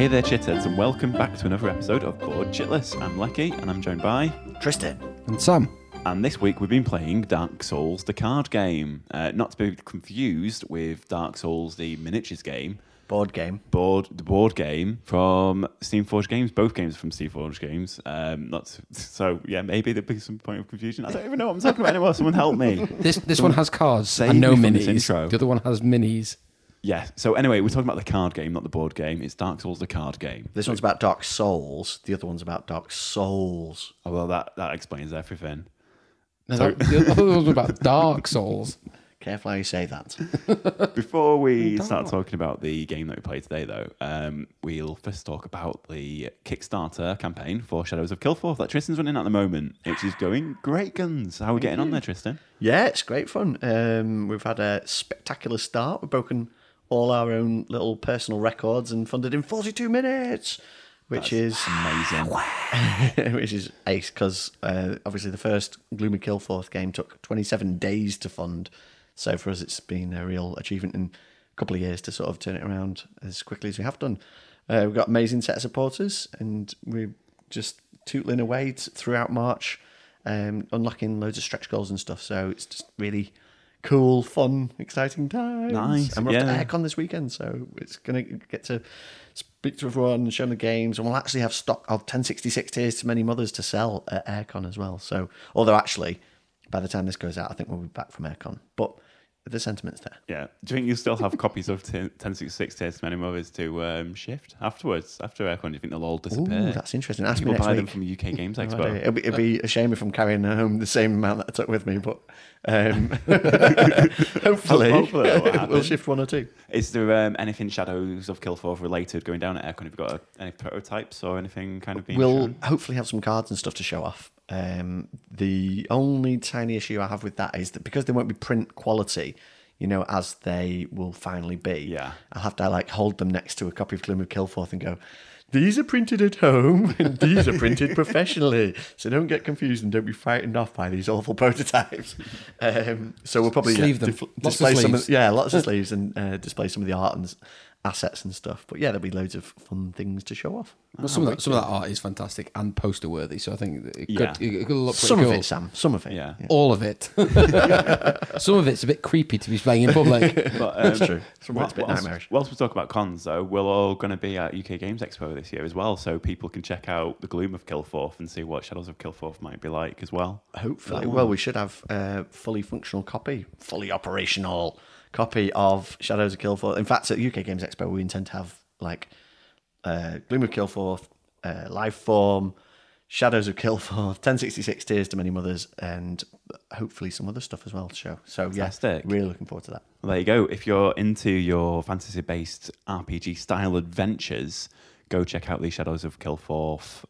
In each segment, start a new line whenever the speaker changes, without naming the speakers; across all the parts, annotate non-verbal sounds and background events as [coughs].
Hey there, chitheads, and welcome back to another episode of Board Chitless. I'm Lecky, and I'm joined by.
Tristan.
And Sam.
And this week we've been playing Dark Souls, the card game. Uh, not to be confused with Dark Souls, the miniatures game.
Board game.
Board, the board game from Steamforge Games. Both games are from Steamforge Games. Um, not [laughs] so. Yeah, maybe there'll be some point of confusion. I don't even know what I'm talking about anymore. Someone help me.
This this one has cards and no
me from
minis.
intro.
The other one has minis.
Yeah. So anyway, we're talking about the card game, not the board game. It's Dark Souls, the card game.
This one's about Dark Souls. The other one's about Dark Souls.
Oh, well, that that explains everything.
No, that, the other one was about [laughs] Dark Souls.
Careful how you say that. [laughs]
Before we start talking about the game that we played today, though, um, we'll first talk about the Kickstarter campaign for Shadows of Kilforth that Tristan's running at the moment, which is going great guns. How are we getting on there, Tristan?
yeah, it's great fun. Um, we've had a spectacular start. We've broken all our own little personal records and funded in 42 minutes, which is
Amazing. [laughs]
which is ace because uh, obviously the first Gloom of Kilforth game took 27 days to fund. So for us, it's been a real achievement in a couple of years to sort of turn it around as quickly as we have done. Uh, we've got amazing set of supporters, and we're just tootling away t- throughout March, um, unlocking loads of stretch goals and stuff. So it's just really cool, fun, exciting times.
Nice,
And we're off to AireCon this weekend, so it's going to get to speak to everyone and show them the games. And we'll actually have stock of 1066 Tears to Many Mothers to sell at AireCon as well. So, although actually, by the time this goes out, I think we'll be back from AireCon. But the sentiment's there.
Yeah. Do you think you still have copies of 10- 1066 Tears to Many Mothers to um, shift afterwards, after AireCon? Do you think they'll all disappear?
Ooh, that's interesting. Ask me
People
next
buy them
week.
from UK [laughs] Games Expo.
idea. It'd be, it'd be a shame if I'm carrying home the same amount that I took with me, but um, [laughs] hopefully,
Hopefully that will [laughs] happen.
we'll shift one or two.
Is there um, anything Shadows of Kilforth related going down at AireCon? Have you got uh, any prototypes or anything kind of being
We'll
shown?
hopefully have some cards and stuff to show off. Um, the only tiny issue I have with that is that because they won't be print quality, you know, as they will finally be.
Yeah.
I'll have to like hold them next to a copy of Gloom of Kilforth and go. These are printed at home, [laughs] and these are printed professionally. So don't get confused and don't be frightened off by these awful [laughs] prototypes. Um, so we'll probably
them.
dif- display some, of, yeah, lots of [laughs] sleeves, and uh, display some of the art and assets and stuff. But yeah, there'll be loads of fun things to show off.
Well, some, of that, some of that art is fantastic and poster worthy, so I think that it
Yeah.
it could look pretty
Some
cool.
of it, Sam. Some of it.
Yeah.
All of it. [laughs] some of it's a bit creepy to be playing in public. [laughs]
But, um,
That's true. Some of
Whilst,
it's a bit nightmarish.
whilst we talk about cons, though, we're all going to be at UK Games Expo this year as well, so people can check out the Gloom of Kilforth and see what Shadows of Kilforth might be like as well.
Hopefully. Well, we should have a fully functional copy, fully operational copy of Shadows of Kilforth. In fact, at UK Games Expo, we intend to have like uh, Gloom of Kilforth, uh, Live Form, Shadows of Kilforth, [laughs] 1066 Tears to Many Mothers, and hopefully some other stuff as well to show. So,
Fantastic.
yeah, really looking forward to that.
Well, there you go. If you're into your fantasy based RPG style adventures, go check out the Shadows of Kilforth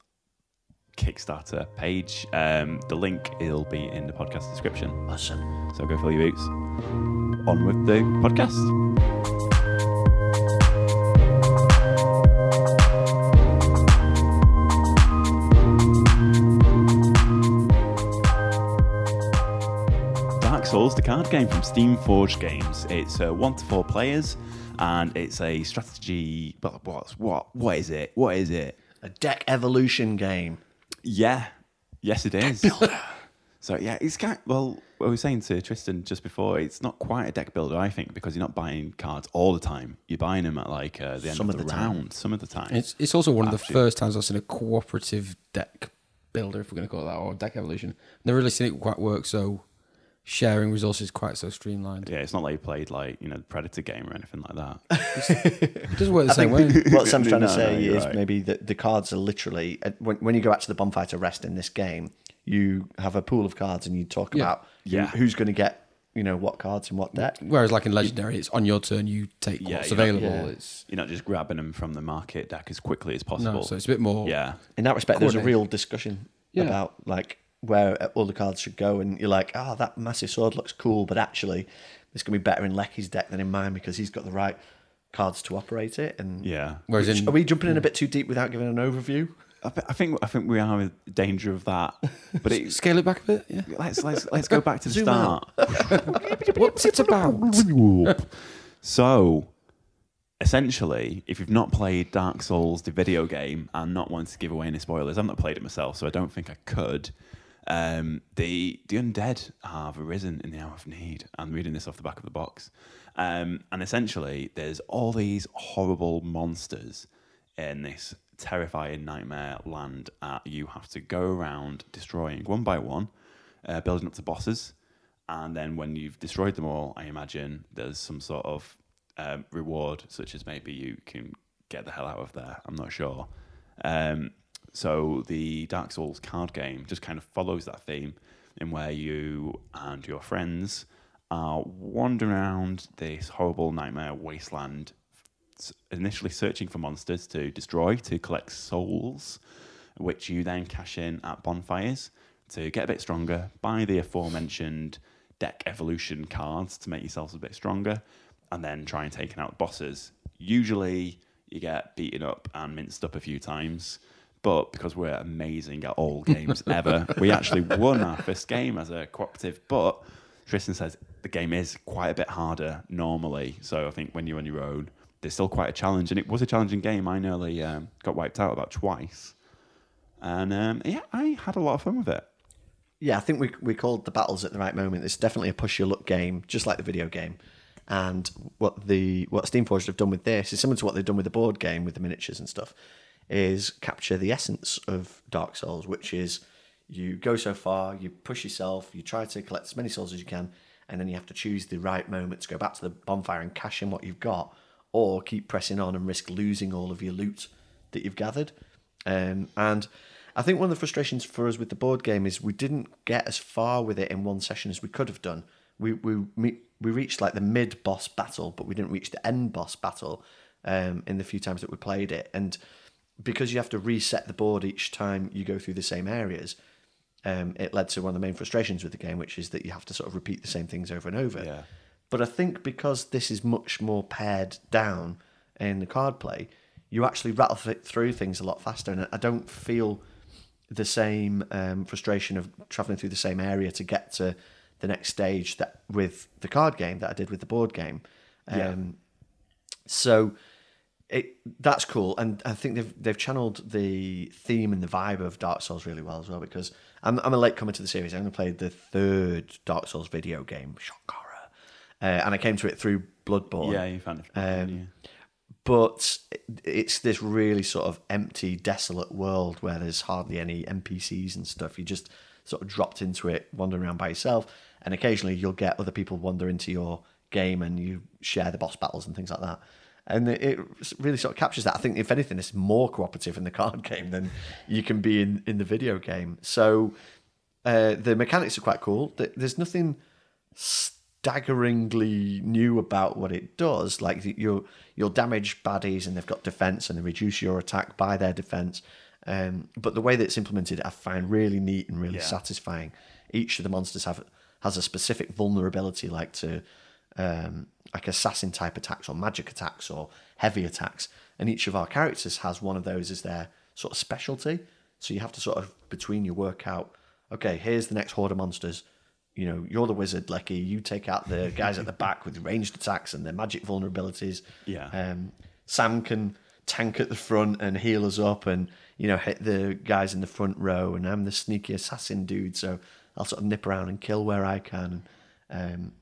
Kickstarter page. Um, the link will be in the podcast description.
Awesome.
So go fill your boots. On with the podcast. Dark Souls, the card game from Steam Forge Games. It's uh, one to four players, and it's a strategy. What? What? What? What is it? What is it?
A deck evolution game.
Yeah. Yes, it is. So yeah, it's kind. well, what I was saying to Tristan just before, it's not quite a deck builder, I think, because you're not buying cards all the time. You're buying them at like uh, the end
Some
of
of
the,
the time.
round, some of the time.
It's it's also one of the first times I've seen a cooperative deck builder, if we're going to call it that, or deck evolution. Never really seen it quite work so sharing resources quite so streamlined.
yeah, it's not like you played like you know the Predator game or anything like that. [laughs]
It doesn't work [laughs] the same way. [laughs]
what Sam's trying
No,
to say
you're
is
right.
maybe that the cards are literally uh, when, when you go out to the bonfire to rest in this game, you have a pool of cards and you talk
Yeah.
about who-
Yeah.
who's going to get you know what cards and what deck.
Whereas, like in Legendary, it's on your turn, you take
Yeah,
what's
you're not-
available.
yeah.
It's
You're not just grabbing them from the market deck as quickly as possible.
no, so it's a bit more.
yeah,
In that respect, there's a real discussion
Yeah.
about like where all the cards should go, and you're like, oh, that massive sword looks cool, but actually, it's going to be better in Lecky's deck than in mine because he's got the right cards to operate it. And
yeah.
Whereas in
are we jumping in a hmm. bit too deep without giving an overview?
I, think I think we are in danger of that. But it, [laughs]
scale it back a bit, yeah.
let's let's let's go back to the [laughs]
Zoom
start. [laughs]
What's it about?
So, essentially, if you've not played Dark Souls, the video game, and not wanting to give away any spoilers, I've not played it myself, so I don't think I could. Um, the the undead have arisen in the hour of need. I'm reading this off the back of the box, um, and essentially, there's all these horrible monsters in this terrifying nightmare land. Uh, you have to go around destroying one by one, uh, building up to bosses, and then when you've destroyed them all, I imagine there's some sort of um, reward, such as maybe you can get the hell out of there. I'm not sure. Um, so the Dark Souls card game just kind of follows that theme in where you and your friends are wandering around this horrible nightmare wasteland, initially searching for monsters to destroy to collect souls, which you then cash in at bonfires to get a bit stronger. Buy the aforementioned deck evolution cards to make yourselves a bit stronger, and then try and take out bosses. Usually, you get beaten up and minced up a few times. But because we're amazing at all games [laughs] ever, we actually won our first game as a cooperative. But Tristan says the game is quite a bit harder normally. So I think when you're on your own, there's still quite a challenge. And it was a challenging game. I nearly um, got wiped out about twice. And um, yeah, I had a lot of fun with it.
Yeah, I think we we called the battles at the right moment. It's definitely a push your luck game, just like the video game. And what the what Steamforged have done with this is similar to what they've done with the board game with the miniatures and stuff, is capture the essence of Dark Souls, which is you go so far, you push yourself, you try to collect as many souls as you can, and then you have to choose the right moment to go back to the bonfire and cash in what you've got, or keep pressing on and risk losing all of your loot that you've gathered. Um, and I think one of the frustrations for us with the board game is we didn't get as far with it in one session as we could have done. We we we reached like the mid boss battle, but we didn't reach the end boss battle um, in the few times that we played it. And because you have to reset the board each time you go through the same areas, um, it led to one of the main frustrations with the game, which is that you have to sort of repeat the same things over and over.
Yeah.
But I think because this is much more pared down in the card play, you actually rattle th- through things a lot faster. And I don't feel the same um, frustration of traveling through the same area to get to the next stage that with the card game that I did with the board game. Um,
Yeah.
So it that's cool, and I think they've they've channeled the theme and the vibe of Dark Souls really well as well. Because I'm I'm a late comer to the series. I only played the third Dark Souls video game, shock horror, uh, and I came to it through Bloodborne
Yeah, you found it.
Um, but it's this really sort of empty, desolate world where there's hardly any NPCs and stuff. You just sort of dropped into it, wandering around by yourself, and occasionally you'll get other people wander into your game and you share the boss battles and things like that. And it really sort of captures that. I think, if anything, it's more cooperative in the [laughs] card game than you can be in, in the video game. So uh, the mechanics are quite cool. There's nothing staggeringly new about what it does. Like you'll you'll damage baddies and they've got defense and they reduce your attack by their defense. Um, but the way that it's implemented, I find really neat and really
Yeah.
satisfying. Each of the monsters have has a specific vulnerability, like to um, like assassin type attacks or magic attacks or heavy attacks, and each of our characters has one of those as their sort of specialty. So you have to sort of between you work out, okay, here's the next horde of monsters. You know, you're the wizard, Lecky. You take out the guys at the back with ranged attacks and their magic vulnerabilities.
Yeah.
Um, Sam can tank at the front and heal us up, and you know hit the guys in the front row. And I'm the sneaky assassin dude, so I'll sort of nip around and kill where I can. Um,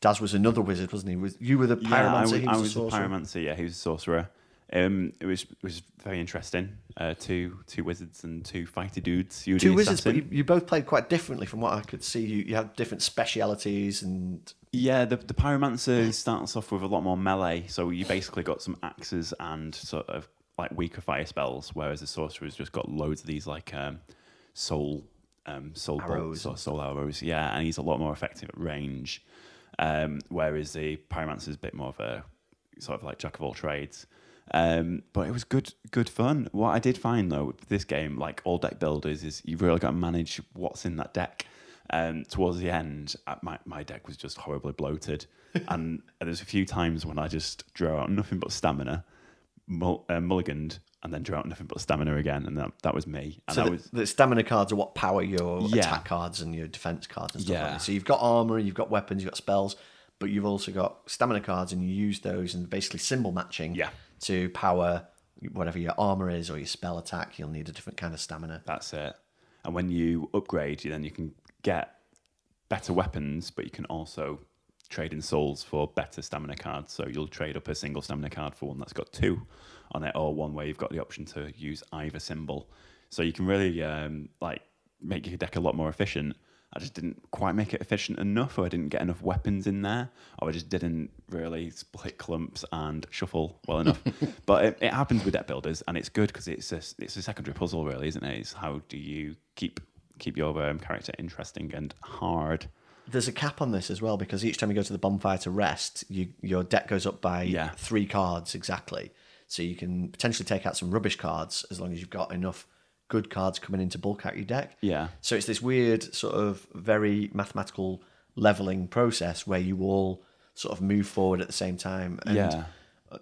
Daz was another wizard, wasn't he? Was you were the pyromancer?
Yeah, I was,
he
I
was,
was
a
a
sorcerer?
pyromancer. Yeah, he was a sorcerer. Um, it was it was very interesting. Uh, two two wizards and two fighty dudes. You
Two wizards, but you, you both played quite differently from what I could see. You you had different specialities, and
Yeah, the, the pyromancer starts off with a lot more melee, so you basically got some axes and sort of like weaker fire spells, whereas the sorcerer's just got loads of these like um, soul um, soul
Arrows
bolts or soul arrows. Yeah, and he's a lot more effective at range. Um, whereas the pyromancer is a bit more of a sort of like jack of all trades. Um, but it was good, good fun. What I did find though with this game, like all deck builders, is you've really got to manage what's in that deck. Um, towards the end, uh, my my deck was just horribly bloated, [laughs] and there's a few times when I just drew out nothing but stamina, mul- uh, mulliganed, and then drew out nothing but stamina again, and that that was me. And
so the,
was
the stamina cards are what power your
Yeah.
attack cards and your defense cards and stuff.
Yeah.
Like that. So you've got armor, you've got weapons, you've got spells, but you've also got stamina cards, and you use those and basically symbol matching
Yeah.
to power whatever your armor is or your spell attack. You'll need a different kind of stamina.
That's it. And when you upgrade, you then you can get better weapons, but you can also trade in souls for better stamina cards. So you'll trade up a single stamina card for one that's got two on it, or one where you've got the option to use either symbol. So you can really um, like make your deck a lot more efficient. I just didn't quite make it efficient enough, or I didn't get enough weapons in there, or I just didn't really split clumps and shuffle well enough. [laughs] but it, it happens with deck builders, and it's good because it's a, it's a secondary puzzle, really, isn't it? It's how do you keep keep your um, character interesting and hard.
There's a cap on this as well because each time you go to the bonfire to rest, you, your deck goes up by
Yeah.
three cards exactly. So you can potentially take out some rubbish cards as long as you've got enough good cards coming in to bulk out your deck.
Yeah.
So it's this weird sort of very mathematical leveling process where you all sort of move forward at the same time. And
Yeah.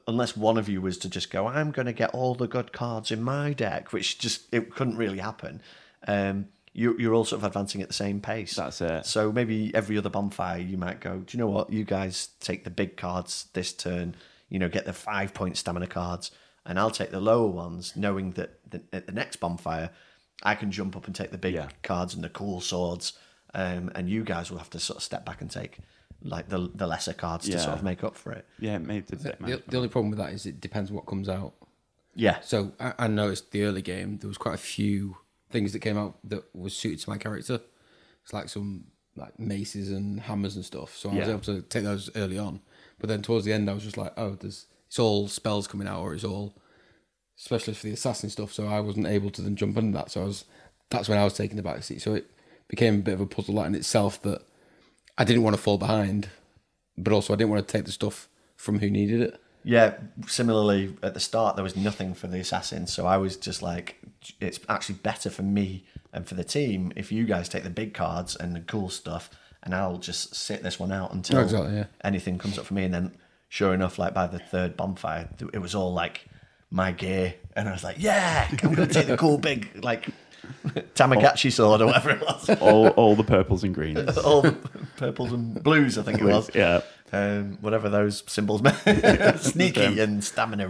unless one of you was to just go, I'm going to get all the good cards in my deck, which just it couldn't really happen. Um, you, you're all sort of advancing at the same pace.
That's it.
So maybe every other bonfire, you might go, do you know what? You guys take the big cards this turn. You know, get the five point stamina cards, and I'll take the lower ones, knowing that the, at the next bonfire, I can jump up and take the big
Yeah.
cards and the cool swords, um, and you guys will have to sort of step back and take like the the lesser cards to sort of make up for it.
Yeah, it made the deck
The, the only problem with that is it depends what comes out.
Yeah,
So I, I noticed the early game there was quite a few things that came out that was suited to my character. It's like some like maces and hammers and stuff. So I was able to take those early on. But then towards the end, I was just like, oh, there's it's all spells coming out, or it's all specialist for the assassin stuff. So I wasn't able to then jump into that. So I was that's when I was taking the back seat. So it became a bit of a puzzle that in itself that I didn't want to fall behind, but also I didn't want to take the stuff from who needed it.
Yeah, similarly at the start there was nothing for the assassin, so I was just like, it's actually better for me and for the team if you guys take the big cards and the cool stuff, and I'll just sit this one out until oh,
Exactly, yeah.
anything comes up for me. And then, sure enough, like by the third bonfire, it was all like my gear, and I was like, yeah, I'm gonna take the cool big like Tamagotchi sword or whatever it was, [laughs]
all, all the purples and greens. [laughs]
all the purples and blues, I think it was.
Yeah.
Um, whatever those symbols meant, [laughs] sneaky and stamina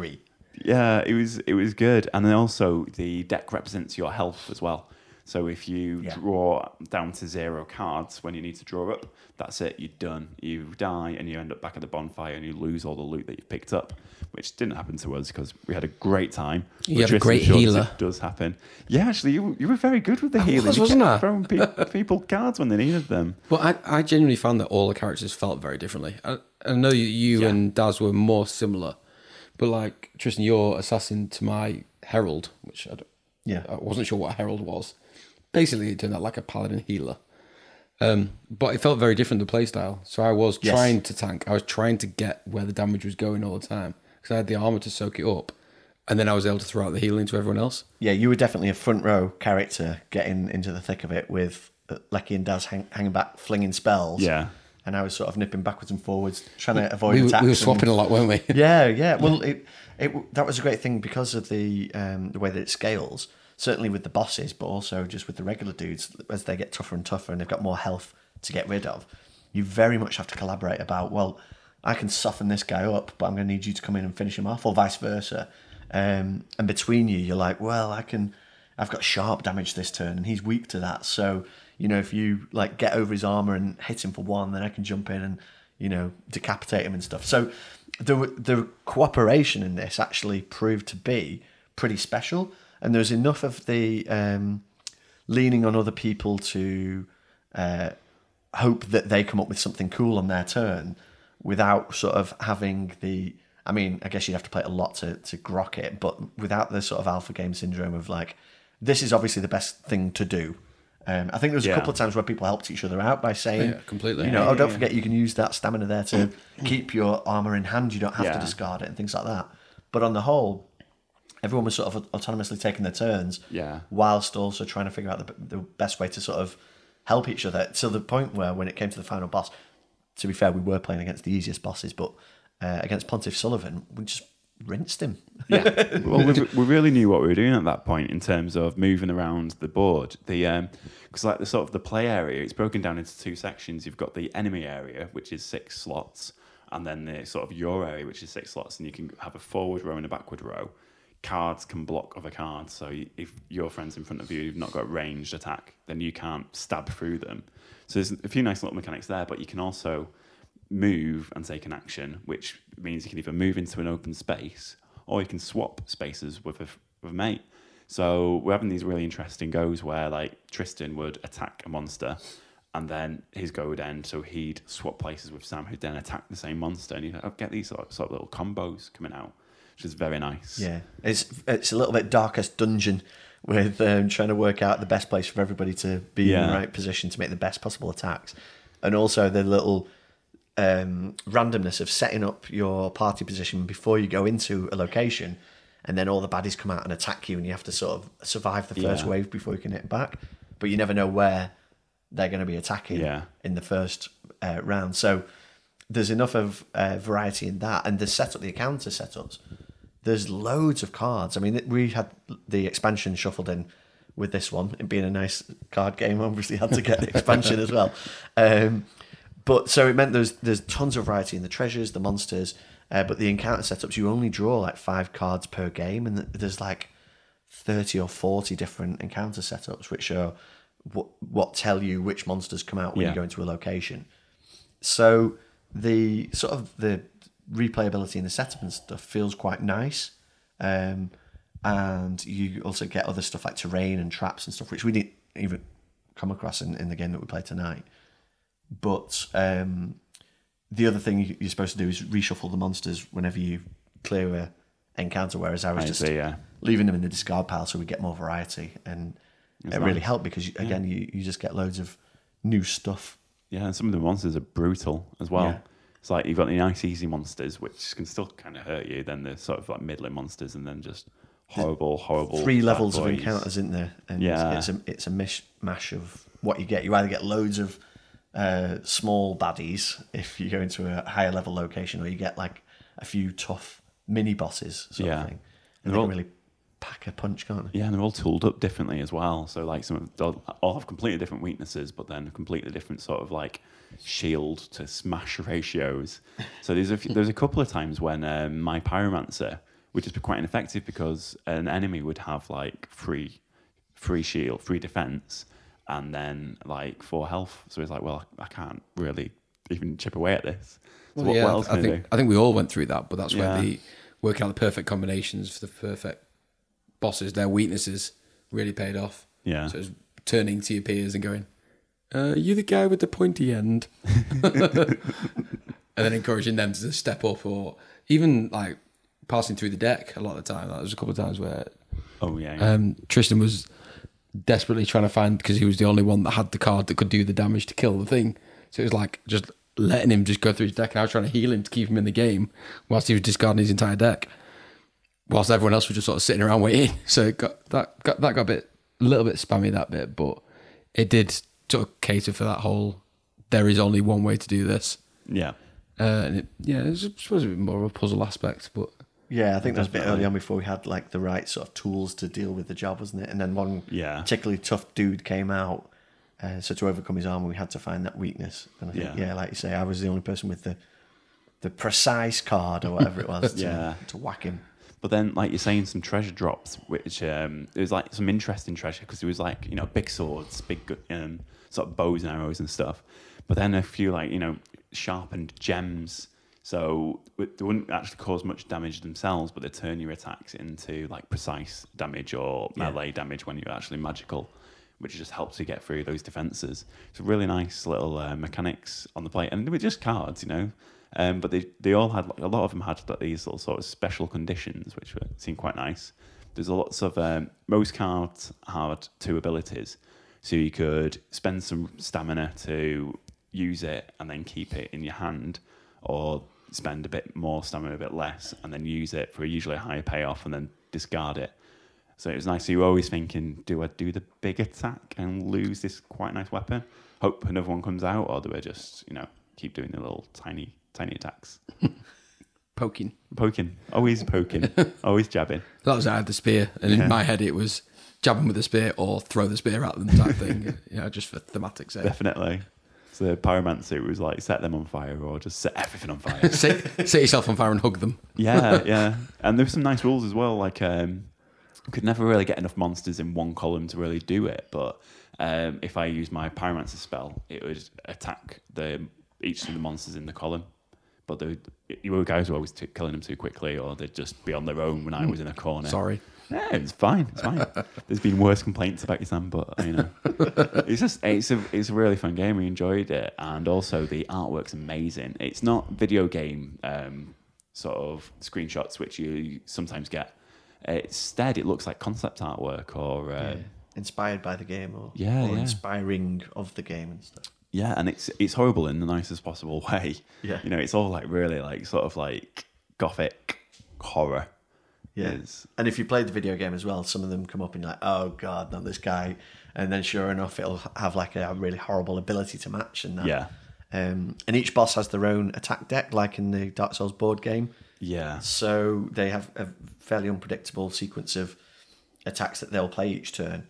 Yeah, it was it was good, and then also the deck represents your health as well. So if you
Yeah.
draw down to zero cards when you need to draw up, that's it. You're done. You die, and you end up back at the bonfire, and you lose all the loot that you've picked up, which didn't happen to us because we had a great time.
You had a great healer.
It does happen. Yeah, actually, you, you were very good with the healing.
was,
You
wasn't I?
Throwing pe- [laughs] people cards when they needed them.
But I, I genuinely found that all the characters felt very differently. I, I know you, you
Yeah.
and Daz were more similar, but like Tristan, your assassin to my herald, which I, don't-
Yeah.
I wasn't sure what herald was. Basically, it turned out like a paladin healer. Um, but it felt very different the playstyle. So I was
Yes.
trying to tank. I was trying to get where the damage was going all the time because I had the armor to soak it up, and then I was able to throw out the healing to everyone else.
Yeah, you were definitely a front row character getting into the thick of it with uh, Lecky and Daz hang, hanging back, flinging spells.
Yeah.
And I was sort of nipping backwards and forwards, trying to avoid
We,
attacks.
we were
and-
swapping a lot, weren't we?
yeah, yeah. [laughs] Well, it, it that was a great thing because of the um, the way that it scales. Certainly with the bosses, but also just with the regular dudes as they get tougher and tougher and they've got more health to get rid of. You very much have to collaborate about. Well, I can soften this guy up, but I'm going to need you to come in and finish him off, or vice versa. Um, and between you, you're like, well, I can. I've got sharp damage this turn, and he's weak to that. So you know, if you like get over his armor and hit him for one, then I can jump in and you know decapitate him and stuff. So the the cooperation in this actually proved to be pretty special, and there's enough of the um, leaning on other people to uh, hope that they come up with something cool on their turn without sort of having the. I mean, I guess you'd have to play it a lot to to grok it, but without the sort of alpha game syndrome of like, this is obviously the best thing to do. Um, I think there was a couple of times where people helped each other out by saying,
Yeah, completely.
you know,
Yeah,
oh, don't forget you can use that stamina there to keep your armor in hand. You don't have
Yeah.
to discard it and things like that. But on the whole, everyone was sort of autonomously taking their turns,
Yeah.
whilst also trying to figure out the, the best way to sort of help each other to the point where when it came to the final boss, to be fair, we were playing against the easiest bosses, but uh, against Pontiff Sulyvahn, we just rinsed him.
Yeah. [laughs] well, we, we really knew what we were doing at that point in terms of moving around the board. The because like the sort of the play area, it's broken down into two sections. You've got the enemy area, which is six slots, and then the sort of your area, which is six slots, and you can have a forward row and a backward row. Cards can block other cards, so if your friends in front of you have not got ranged attack, then you can't stab through them. So there's a few nice little mechanics there, but you can also move and take an action, which means you can either move into an open space or you can swap spaces with a, with a mate. So we're having these really interesting goes where like Tristan would attack a monster and then his go would end, so he'd swap places with Sam, who'd then attack the same monster, and you'd oh, get these sort of, sort of little combos coming out, which is very nice.
Yeah, it's it's a little bit darkest dungeon with um, trying to work out the best place for everybody to be in the right position to make the best possible attacks, and also the little um, randomness of setting up your party position before you go into a location, and then all the baddies come out and attack you, and you have to sort of survive the first
Yeah.
wave before you can hit back, but you never know where they're going to be attacking
Yeah.
in the first uh, round. So there's enough of uh, variety in that, and the setup, the counter setups. There's loads of cards. I mean, we had the expansion shuffled in with this one. It being a nice card game, obviously had to get the expansion as well. Um, but so it meant there's there's tons of variety in the treasures, the monsters, uh, but the encounter setups you only draw like five cards per game, and there's like thirty or forty different encounter setups, which are what what tell you which monsters come out when
Yeah.
you go into a location. So the sort of the replayability in the setup and stuff feels quite nice. Um, and you also get other stuff like terrain and traps and stuff, which we didn't even come across in, in the game that we played tonight. But um, the other thing you- you're supposed to do is reshuffle the monsters whenever you clear a encounter, whereas I was
I
just
see, yeah.
leaving them in the discard pile so we get more variety. And
It's
it really
nice.
helped because, again, you, you just get loads of new stuff.
Yeah, and some of the monsters are brutal as well.
Yeah.
It's like you've got the nice, easy monsters, which can still kind of hurt you. Then the sort of like middling monsters, and then just horrible, horrible.
three levels of encounters in there, and
Yeah.
it's a it's a mishmash of what you get. You either get loads of uh, small baddies if you go into a higher level location, or you get like a few tough mini bosses, sort
Yeah.
of thing.
They're
And they
all-
can really pack a punch, can't they?
Yeah, and they're all tooled up differently as well. So like some of they'll all have completely different weaknesses, but then completely different sort of like shield to smash [laughs] ratios. So there's a few, there's a couple of times when um, my pyromancer would just be quite ineffective because an enemy would have like free free shield, free defense, and then like four health. So it's like, well, I can't really even chip away at this. So
Well,
what,
yeah,
what else
I
can I
think
do?
I think we all went through that, but that's
Yeah.
where the working out the perfect combinations for the perfect bosses, their weaknesses really paid off.
Yeah.
So it's turning to your peers and going, uh, "You the guy with the pointy end," [laughs] [laughs] and then encouraging them to step up, or even like passing through the deck. A lot of the time, There was a couple of times where
Oh yeah, yeah.
um, Tristan was desperately trying to find because he was the only one that had the card that could do the damage to kill the thing. So it was like just letting him just go through his deck, and I was trying to heal him to keep him in the game whilst he was discarding his entire deck, whilst everyone else was just sort of sitting around waiting. [laughs] So it got that got that got a bit a little bit spammy that bit, but it did sort of cater for that whole. There is only one way to do this.
yeah.
Uh, and it, yeah, it was supposed to be more of a puzzle aspect, but
Yeah, I think that was a bit early on before we had like the right sort of tools to deal with the job, wasn't it? And then one
Yeah.
particularly tough dude came out. Uh, so to overcome his armor, we had to find that weakness. And I think,
Yeah.
yeah. like you say, I was the only person with the the precise card or whatever it was [laughs] to,
Yeah.
to whack him.
But then, like you're saying, some treasure drops, which um, it was like some interesting treasure because it was like you know big swords, big um, sort of bows and arrows and stuff. But then a few like you know sharpened gems, so they wouldn't actually cause much damage themselves, but they turn your attacks into like precise damage or
Yeah.
melee damage when you're actually magical, which just helps you get through those defenses. It's a really nice little uh, mechanics on the play, and they were just cards, you know. Um, but they, they all had a lot of them had these little sort of special conditions, which were, seemed quite nice. There's a lots of um, most cards had two abilities, so you could spend some stamina to use it and then keep it in your hand, or spend a bit more stamina, a bit less, and then use it for usually a higher payoff and then discard it. So it was nice. So you were always thinking, do I do the big attack and lose this quite nice weapon? Hope another one comes out, or do I just, you know, keep doing the little tiny, tiny attacks? [laughs]
poking.
Poking, always poking, [laughs] always jabbing.
That was I had the spear, and in my head it was jab them with the spear or throw the spear at them type thing. [laughs] Yeah, just for thematic sake.
Definitely. So the pyromancer was like set them on fire or just set everything on fire.
set, set yourself on fire and hug them.
yeah, yeah. And there were some nice rules as well. Like, um, could never really get enough monsters in one column to really do it. But um, if I use my pyromancer spell, it would attack the each of the monsters in the column. But the were guys were always t- killing them too quickly, or they'd just be on their own when I was in a corner.
Sorry.
Yeah, it's fine. It's fine. [laughs] There's been worse complaints about you, Sam, but you know, [laughs] it's just it's a it's a really fun game. We enjoyed it, and also the artwork's amazing. It's not video game um, sort of screenshots which you sometimes get. Instead, it looks like concept artwork or uh,
Inspired by the game or,
Yeah,
or
yeah.
inspiring of the game and stuff.
Yeah, and it's it's horrible in the nicest possible [laughs] way.
Yeah.
you know, it's all like really like sort of like gothic horror.
Yeah. And if you played the video game as well, some of them come up and you're like, oh god, not this guy. And then sure enough, it'll have like a really horrible ability to match and that.
Yeah.
Um, and each boss has their own attack deck, like in the Dark Souls board game.
Yeah,
So they have a fairly unpredictable sequence of attacks that they'll play each turn,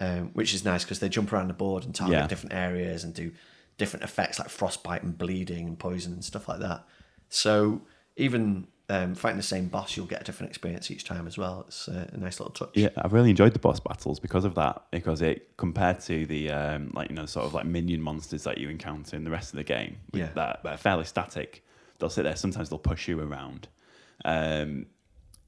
um, which is nice because they jump around the board and target
Yeah.
different areas and do different effects like frostbite and bleeding and poison and stuff like that. So even um, fighting the same boss, you'll get a different experience each time as well. It's uh, a nice little touch.
Yeah, I've really enjoyed the boss battles because of that. Because it compared to the um, like you know sort of like minion monsters that you encounter in the rest of the game,
Yeah.
that they're fairly static. They'll sit there. Sometimes they'll push you around. Um,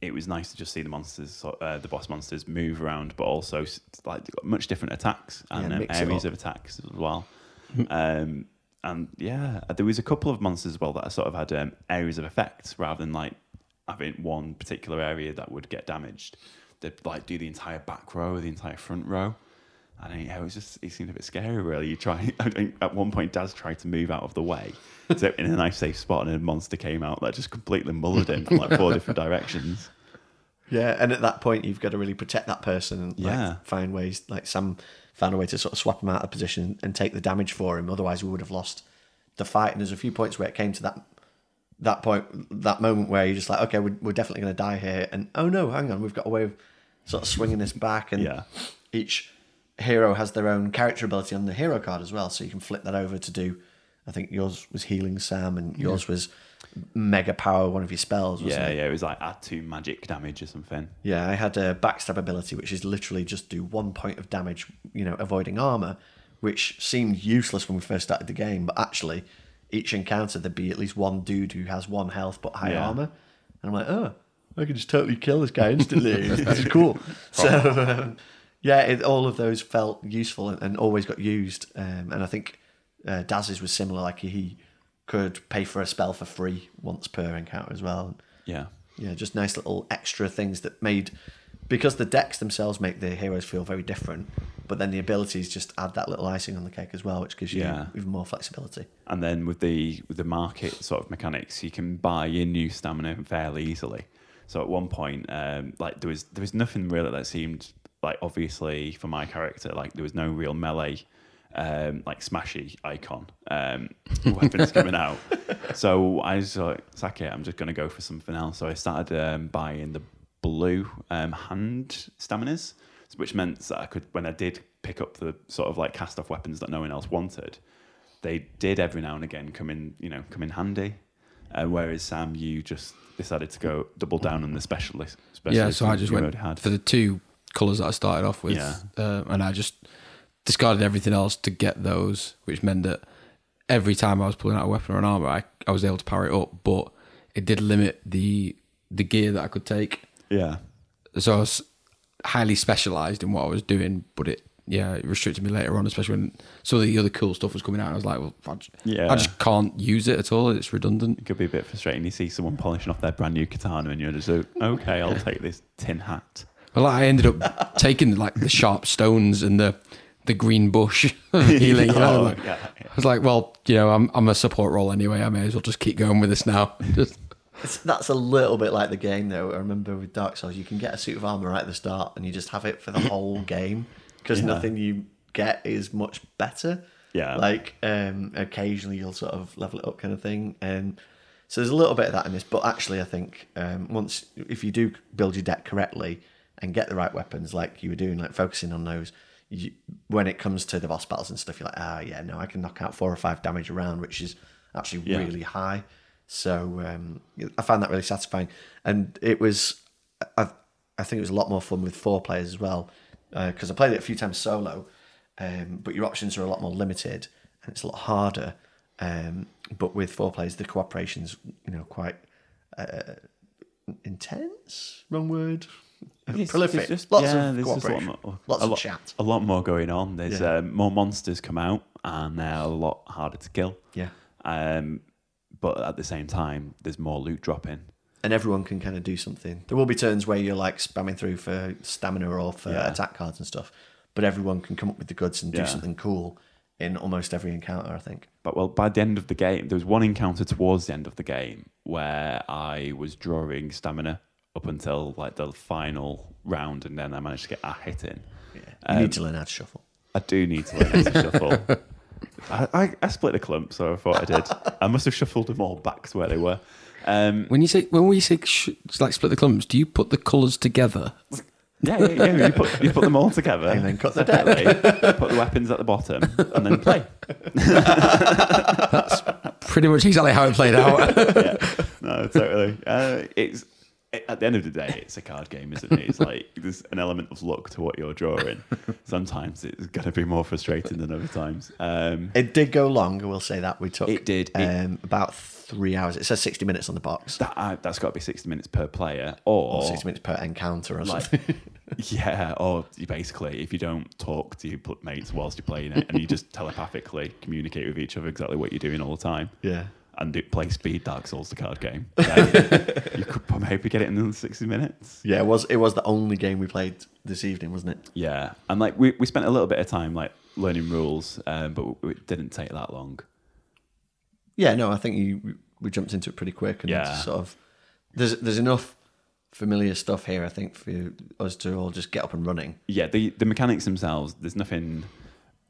it was nice to just see the monsters, uh, the boss monsters, move around, but also like much different attacks and
Yeah,
um, areas of attacks as well. um, and yeah, there was a couple of monsters as well that I sort of had um, areas of effects rather than like having one particular area that would get damaged. They'd like do the entire back row, the entire front row. And yeah, it was just it seemed a bit scary. Really, you try. [laughs] I think at one point, Daz tried to move out of the way, so in a nice safe spot, and a monster came out that just completely mullered him from like four [laughs] different directions.
Yeah, and at that point, you've got to really protect that person and like,
Yeah.
find ways. Like Sam found a way to sort of swap him out of position and take the damage for him. Otherwise, we would have lost the fight. And there's a few points where it came to that that point, that moment where you're just like, okay, we're, we're definitely going to die here. And oh no, hang on, we've got a way of sort of swinging this back. And
Yeah.
each hero has their own character ability on the hero card as well, so you can flip that over to do. I think yours was healing Sam, and yours was mega power one of your spells. Wasn't
Yeah,
it?
yeah, it was like add two magic damage or something.
Yeah, I had a backstab ability, which is literally just do one point of damage, you know, avoiding armor, which seemed useless when we first started the game, but actually, each encounter there'd be at least one dude who has one health but high
Yeah.
armor, and I'm like, oh, I can just totally kill this guy instantly. [laughs] this is cool. So, um, yeah, it, all of those felt useful and, and always got used, um, and I think uh, Daz's was similar. Like he could pay for a spell for free once per encounter as well.
Yeah,
Yeah, just nice little extra things that made because the decks themselves make the heroes feel very different, but then the abilities just add that little icing on the cake as well, which gives you
Yeah.
even more flexibility.
and then with the with the market sort of mechanics, you can buy in new stamina fairly easily. So at one point, um, like there was there was nothing really that seemed like obviously for my character, like there was no real melee. Um, like smashy icon um, [laughs] weapons coming out, so I was like, "Sack it, I'm just going to go for something else." So I started um, buying the blue um, hand staminas, which meant that I could, when I did pick up the sort of like cast off weapons that no one else wanted, they did every now and again come in, you know, come in handy. Uh, whereas Sam, you just decided to go double down on the specialist.
Yeah, so I just went
had.
for the two colours that I started off with,
Yeah.
uh, and I just discarded everything else to get those, which meant that every time I was pulling out a weapon or an armor, I, I was able to power it up, but it did limit the the gear that I could take.
yeah,
So I was highly specialised in what I was doing, but it yeah it restricted me later on, especially when some of the other cool stuff was coming out. I was like, well, I just,
Yeah.
I just can't use it at all. It's redundant.
it could be a bit frustrating. You see someone polishing off their brand new katana, and you're just like, okay, I'll [laughs] take this tin hat.
Well, I ended up [laughs] taking like the sharp stones and the the green bush healing. you know,
Oh,
like-
yeah.
I was like, well, you know, I'm I'm a support role anyway. I may as well just keep going with this now. [laughs] Just
that's a little bit like the game, though. I remember with Dark Souls, you can get a suit of armor right at the start, and you just have it for the whole [coughs] game because
Yeah.
nothing you get is much better.
Yeah.
Like um, occasionally you'll sort of level it up, kind of thing. And So there's a little bit of that in this, but actually, I think um, once if you do build your deck correctly and get the right weapons, like you were doing, like focusing on those, you, when it comes to the boss battles and stuff, you're like, ah, yeah, no, I can knock out four or five damage around, which is actually
Yeah.
really high. So um, I found that really satisfying, and it was, I, I think it was a lot more fun with four players as well, because I played it a few times solo, um, but your options are a lot more limited and it's a lot harder. Um, but with four players, the cooperation's you know quite uh, intense. Wrong word.
It's-
Prolific.
it's just-
lots
yeah,
of
there's just a lot more-
lots
a
of
lot-
chat.
A lot more going on. There's
Yeah.
um, more monsters come out, and they're a lot harder to kill.
Yeah.
Um, but at the same time, there's more loot dropping.
And everyone can kind of do something. There will be turns where you're like spamming through for stamina or for
Yeah.
attack cards and stuff, but everyone can come up with the goods and do something cool in almost every encounter. I think.
But well, by the end of the game, there was one encounter towards the end of the game where I was drawing stamina up until like the final round, and then I managed to get a hit in.
Yeah. You
Um,
need to learn how to shuffle.
I do need to learn how to shuffle. [laughs] I, I, I split the clump, so I thought I did. I must have shuffled them all back to where they were. Um,
When you say when we say sh- like split the clumps, do you put the colours together?
yeah, yeah, yeah. You put, you put them all together
And then cut the
separately, put the weapons at the bottom, and then play. [laughs]
That's pretty much exactly how it played out. [laughs]
yeah, no, totally. Uh, it's it, at the end of the day, it's a card game, isn't it? It's like [laughs] there's an element of luck to what you're drawing. [laughs] Sometimes it's going to be more frustrating than other times. Um,
It did go long. I will say that we took.
It did. It-
um, about three hours. It says sixty minutes on the box,
that uh, that's got to be sixty minutes per player, or,
or sixty minutes per encounter, or
like
something. [laughs]
yeah, or you basically if you don't talk to your mates whilst you're playing it, and you just telepathically communicate with each other exactly what you're doing all the time.
yeah.
And do, play Speed Dark Souls, the card game. [laughs] then you could maybe get it in under 60 minutes.
Yeah, it was. It was the only game we played this evening, wasn't it?
Yeah, and like we, we spent a little bit of time like learning rules, um, but it didn't take that long.
Yeah, no, I think you we jumped into it pretty quick and
Yeah.
sort of there's there's enough familiar stuff here, I think, for us to all just get up and running.
Yeah, the the mechanics themselves, there's nothing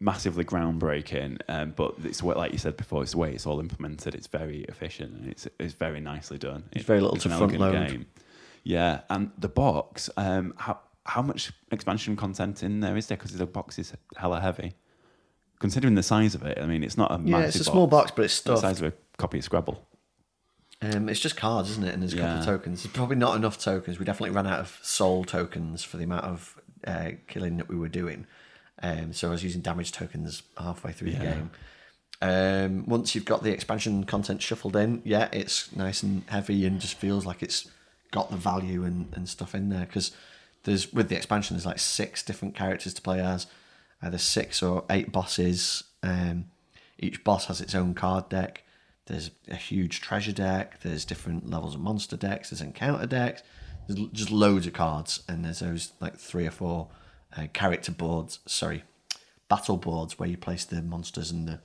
massively groundbreaking, um, but it's what, like you said before, it's the way it's all implemented. It's very efficient and it's it's very nicely done.
It's very little
it's
to front load.
game. Yeah, and the box, um, how how much expansion content in there is there? Because the box is hella heavy. Considering the size of it, I mean, it's not a
Yeah, it's a small box, but it's
It's the size of a copy of Scrabble.
Um, it's just cards, isn't it? And there's a couple of tokens. There's probably not enough tokens. We definitely ran out of soul tokens for the amount of uh, killing that we were doing. Um, so I was using damage tokens halfway through the game. Um, once you've got the expansion content shuffled in, yeah, it's nice and heavy and just feels like it's got the value and, and stuff in there. Because there's with the expansion, there's like six different characters to play as. There's six or eight bosses. Um, each boss has its own card deck. There's a huge treasure deck. There's different levels of monster decks. There's encounter decks. There's just loads of cards, and there's those like three or four uh, character boards. Sorry, battle boards where you place the monsters and the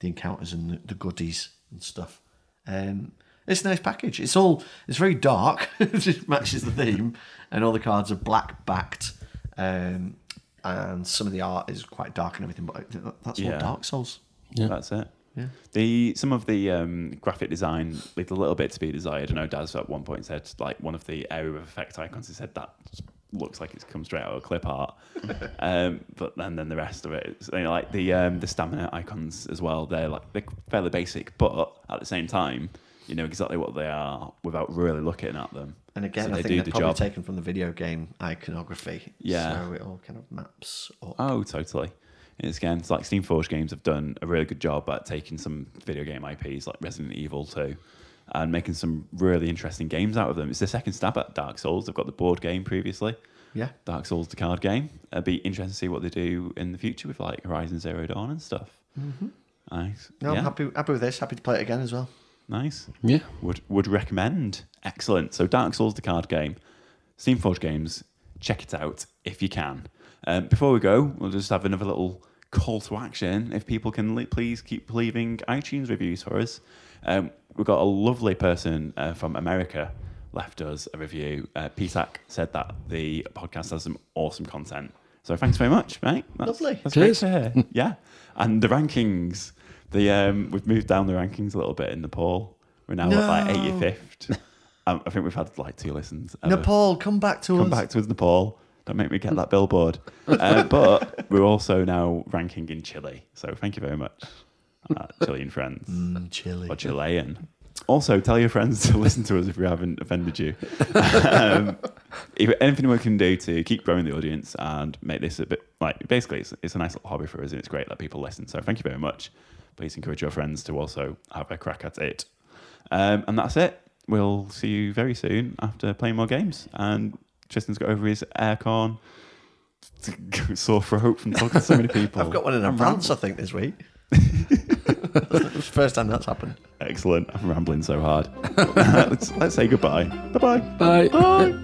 the encounters and the, the goodies and stuff. Um, it's a nice package. It's all it's very dark. [laughs] it matches the theme, and all the cards are black backed. Um, and some of the art is quite dark and everything, but that's
Yeah.
all Dark Souls.
Yeah.
That's it.
Yeah.
The some of the um, graphic design leaves a little bit to be desired. I know Daz at one point said like one of the area of effect icons. He said that looks like it's come straight out of clip art. [laughs] um, but then then the rest of it, you know, like the um, the stamina icons as well. They're like they're fairly basic, but at the same time, you know exactly what they are without really looking at them.
And again,
So
I
they
think
do
they're
the
probably
job.
taken from the video game iconography.
Yeah.
So it all kind of maps up.
Oh, totally. It's again, it's like Steamforge games have done a really good job at taking some video game IPs like Resident Evil 2 and making some really interesting games out of them. It's the second stab at Dark Souls. They've got the board game previously,
Yeah.
Dark Souls, the card game. It'd be interesting to see what they do in the future with like Horizon Zero Dawn and stuff. Mm-hmm. Nice.
No,
yeah,
I'm happy happy with this. Happy to play it again as well.
nice.
Yeah.
Would would recommend. Excellent. So Dark Souls, the card game, Steamforge games. Check it out if you can. Um, before we go, we'll just have another little call to action. If people can le- please keep leaving iTunes reviews for us. Um, we've got a lovely person uh, from America left us a review. Uh, Petak said that the podcast has some awesome content. So thanks very much, mate. That's,
Lovely.
That's
Cheers.
great to hear. [laughs] yeah, and the rankings. The um, we've moved down the rankings a little bit in Nepal. We're now at like 85th. [laughs] Um, I think we've had like two listens. ever.
Nepal, come back to us.
Come
us.
back to us, Nepal. Don't make me get that billboard. uh, but we're also now ranking in Chile. So thank you very much, uh, Chilean friends
Mm, chili.
or Chilean. Also, tell your friends to listen to us if we haven't offended you. um, if anything we can do to keep growing the audience and make this a bit like basically, it's, it's a nice little hobby for us and it's great that people listen. So thank you very much. Please encourage your friends to also have a crack at it. Um, and that's it. We'll see you very soon after playing more games. And Tristan's got over his AireCon [laughs] sore throat from talking to so many [laughs] people.
I've got one in
I'm
I think, this week. [laughs] It's [laughs] the First time that's happened.
Excellent. I'm rambling so hard. [laughs] let's, let's say goodbye. Bye-bye.
Bye.
Bye.